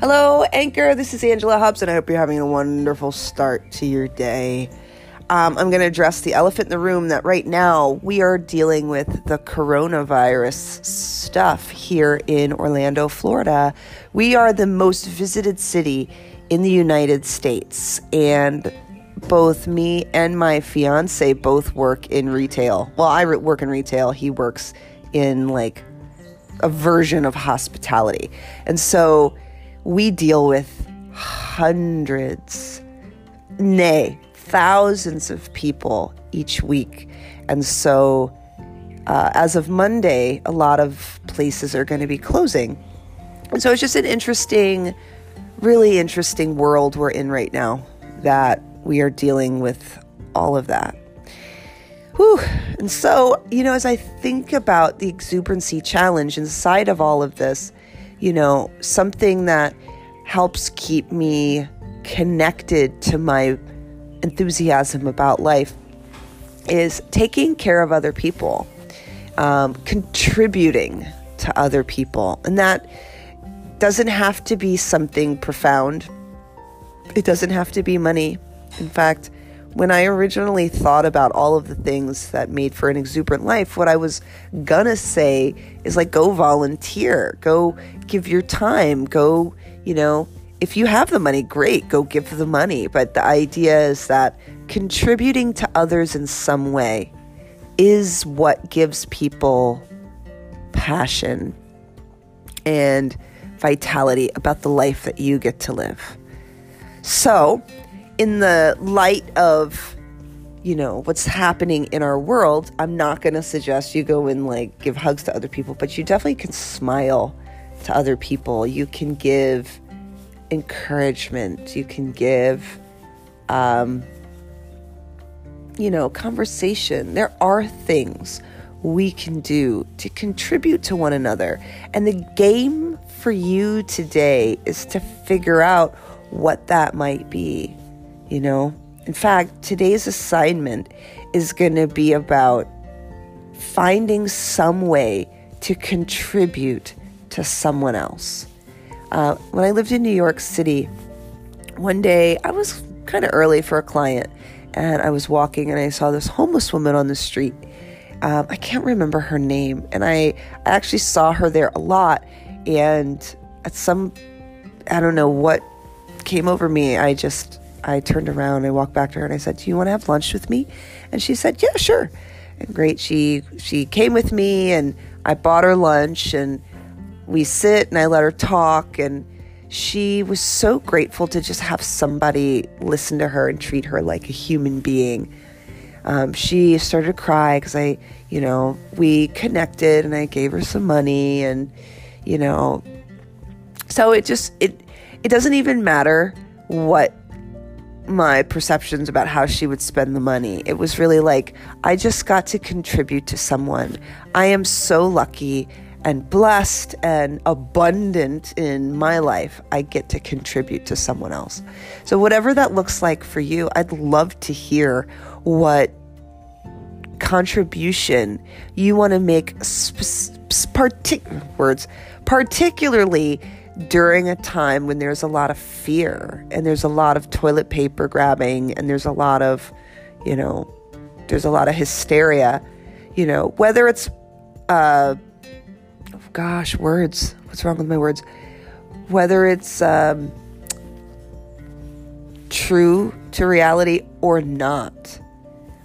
Hello, Anchor. This is Angela Hubbs, and I hope you're having a wonderful start to your day. Um, I'm going to address the elephant in the room that right now we are dealing with the coronavirus stuff here in Orlando, Florida. We are the most visited city in the United States, and both me and my fiance both work in retail. Well, I work in retail, he works in like a version of hospitality. And so we deal with hundreds, nay, thousands of people each week. And so, uh, as of Monday, a lot of places are going to be closing. And so, it's just an interesting, really interesting world we're in right now that we are dealing with all of that. Whew. And so, you know, as I think about the exuberancy challenge inside of all of this, you know, something that helps keep me connected to my enthusiasm about life is taking care of other people, um, contributing to other people. And that doesn't have to be something profound, it doesn't have to be money. In fact, when I originally thought about all of the things that made for an exuberant life, what I was gonna say is like, go volunteer, go give your time, go, you know, if you have the money, great, go give the money. But the idea is that contributing to others in some way is what gives people passion and vitality about the life that you get to live. So, in the light of you know what's happening in our world i'm not going to suggest you go and like give hugs to other people but you definitely can smile to other people. You can give encouragement. You can give um, you know conversation. There are things we can do to contribute to one another. And the game for you today is to figure out what that might be you know? In fact, today's assignment is going to be about finding some way to contribute to someone else. Uh, when I lived in New York City, one day I was kind of early for a client and I was walking and I saw this homeless woman on the street. Um, I can't remember her name, and I, I actually saw her there a lot. And at some, I don't know what came over me, I just I turned around, I walked back to her, and I said, "Do you want to have lunch with me?" And she said, "Yeah, sure." And great, she she came with me, and I bought her lunch, and we sit, and I let her talk, and she was so grateful to just have somebody listen to her and treat her like a human being. Um, she started to cry because I, you know, we connected, and I gave her some money, and you know, so it just it it doesn't even matter what my perceptions about how she would spend the money. It was really like, I just got to contribute to someone. I am so lucky and blessed and abundant in my life. I get to contribute to someone else. So, whatever that looks like for you, I'd love to hear what contribution you want to make, sp- sp- partic- words, particularly during a time when there's a lot of fear and there's a lot of toilet paper grabbing and there's a lot of, you know, there's a lot of hysteria, you know, whether it's, uh, oh gosh, words, what's wrong with my words? Whether it's um, true to reality or not,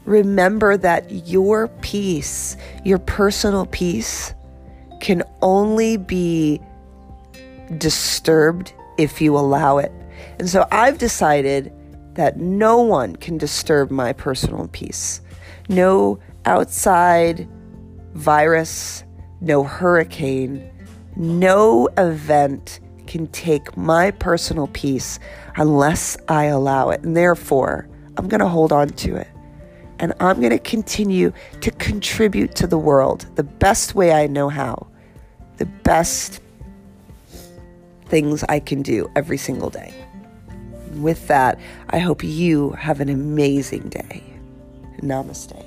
remember that your peace, your personal peace, can only be disturbed if you allow it. And so I've decided that no one can disturb my personal peace. No outside virus, no hurricane, no event can take my personal peace unless I allow it. And therefore, I'm going to hold on to it. And I'm going to continue to contribute to the world the best way I know how, the best things I can do every single day. With that, I hope you have an amazing day. Namaste.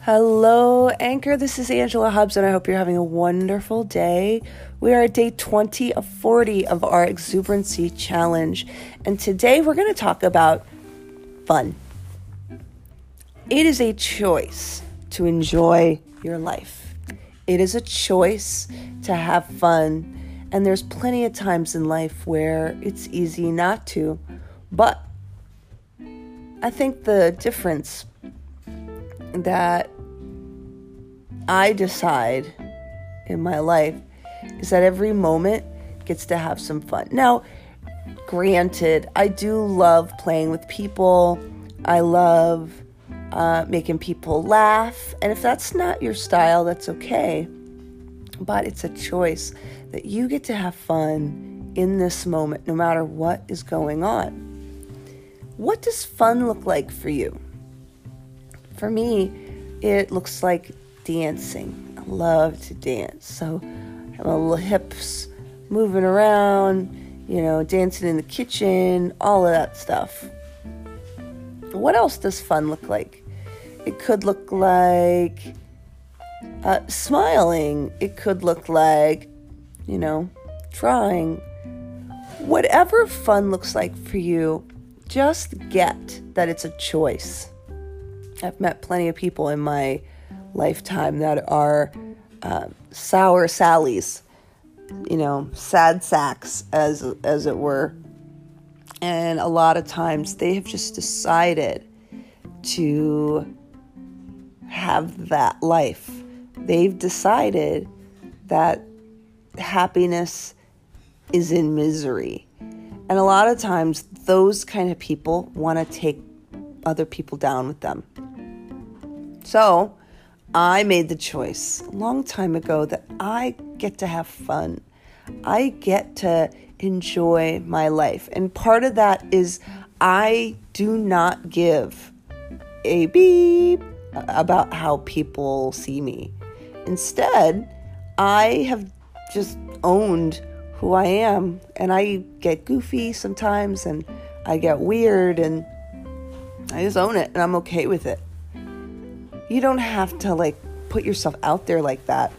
Hello, Anchor. This is Angela Hubbs, and I hope you're having a wonderful day. We are at day 20 of 40 of our Exuberancy Challenge, and today we're going to talk about fun. It is a choice to enjoy your life, it is a choice to have fun, and there's plenty of times in life where it's easy not to, but I think the difference that I decide in my life is that every moment gets to have some fun. Now, granted, I do love playing with people. I love uh, making people laugh. And if that's not your style, that's okay. But it's a choice that you get to have fun in this moment, no matter what is going on. What does fun look like for you? For me, it looks like dancing. I love to dance. So have my little hips moving around, you know, dancing in the kitchen, all of that stuff. What else does fun look like? It could look like uh, smiling. It could look like, you know, trying. Whatever fun looks like for you, just get that it's a choice. I've met plenty of people in my lifetime that are uh, sour sallies, you know, sad sacks, as as it were. And a lot of times they have just decided to have that life. They've decided that happiness is in misery. And a lot of times those kind of people want to take other people down with them. So I made the choice a long time ago that I get to have fun. I get to enjoy my life. And part of that is I do not give a beep about how people see me. Instead, I have just owned who I am and I get goofy sometimes and I get weird and I just own it and I'm okay with it. You don't have to like put yourself out there like that,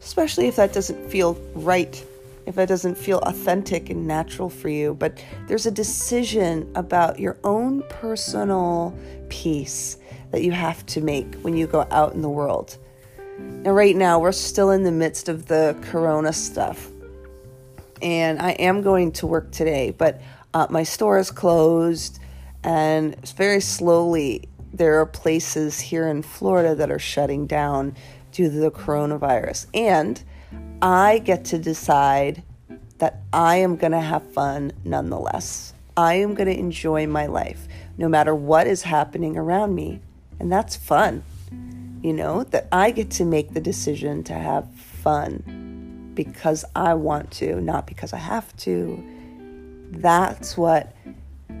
especially if that doesn't feel right, if that doesn't feel authentic and natural for you. But there's a decision about your own personal peace that you have to make when you go out in the world. And right now, we're still in the midst of the corona stuff. And I am going to work today, but uh, my store is closed, and very slowly there are places here in Florida that are shutting down due to the coronavirus. And I get to decide that I am going to have fun nonetheless. I am going to enjoy my life no matter what is happening around me. And that's fun. You know, that I get to make the decision to have fun because I want to, not because I have to. That's what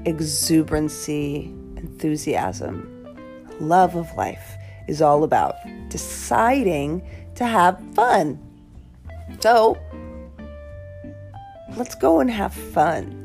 exuberancy, enthusiasm, love of life is all about deciding to have fun. So, let's go and have fun.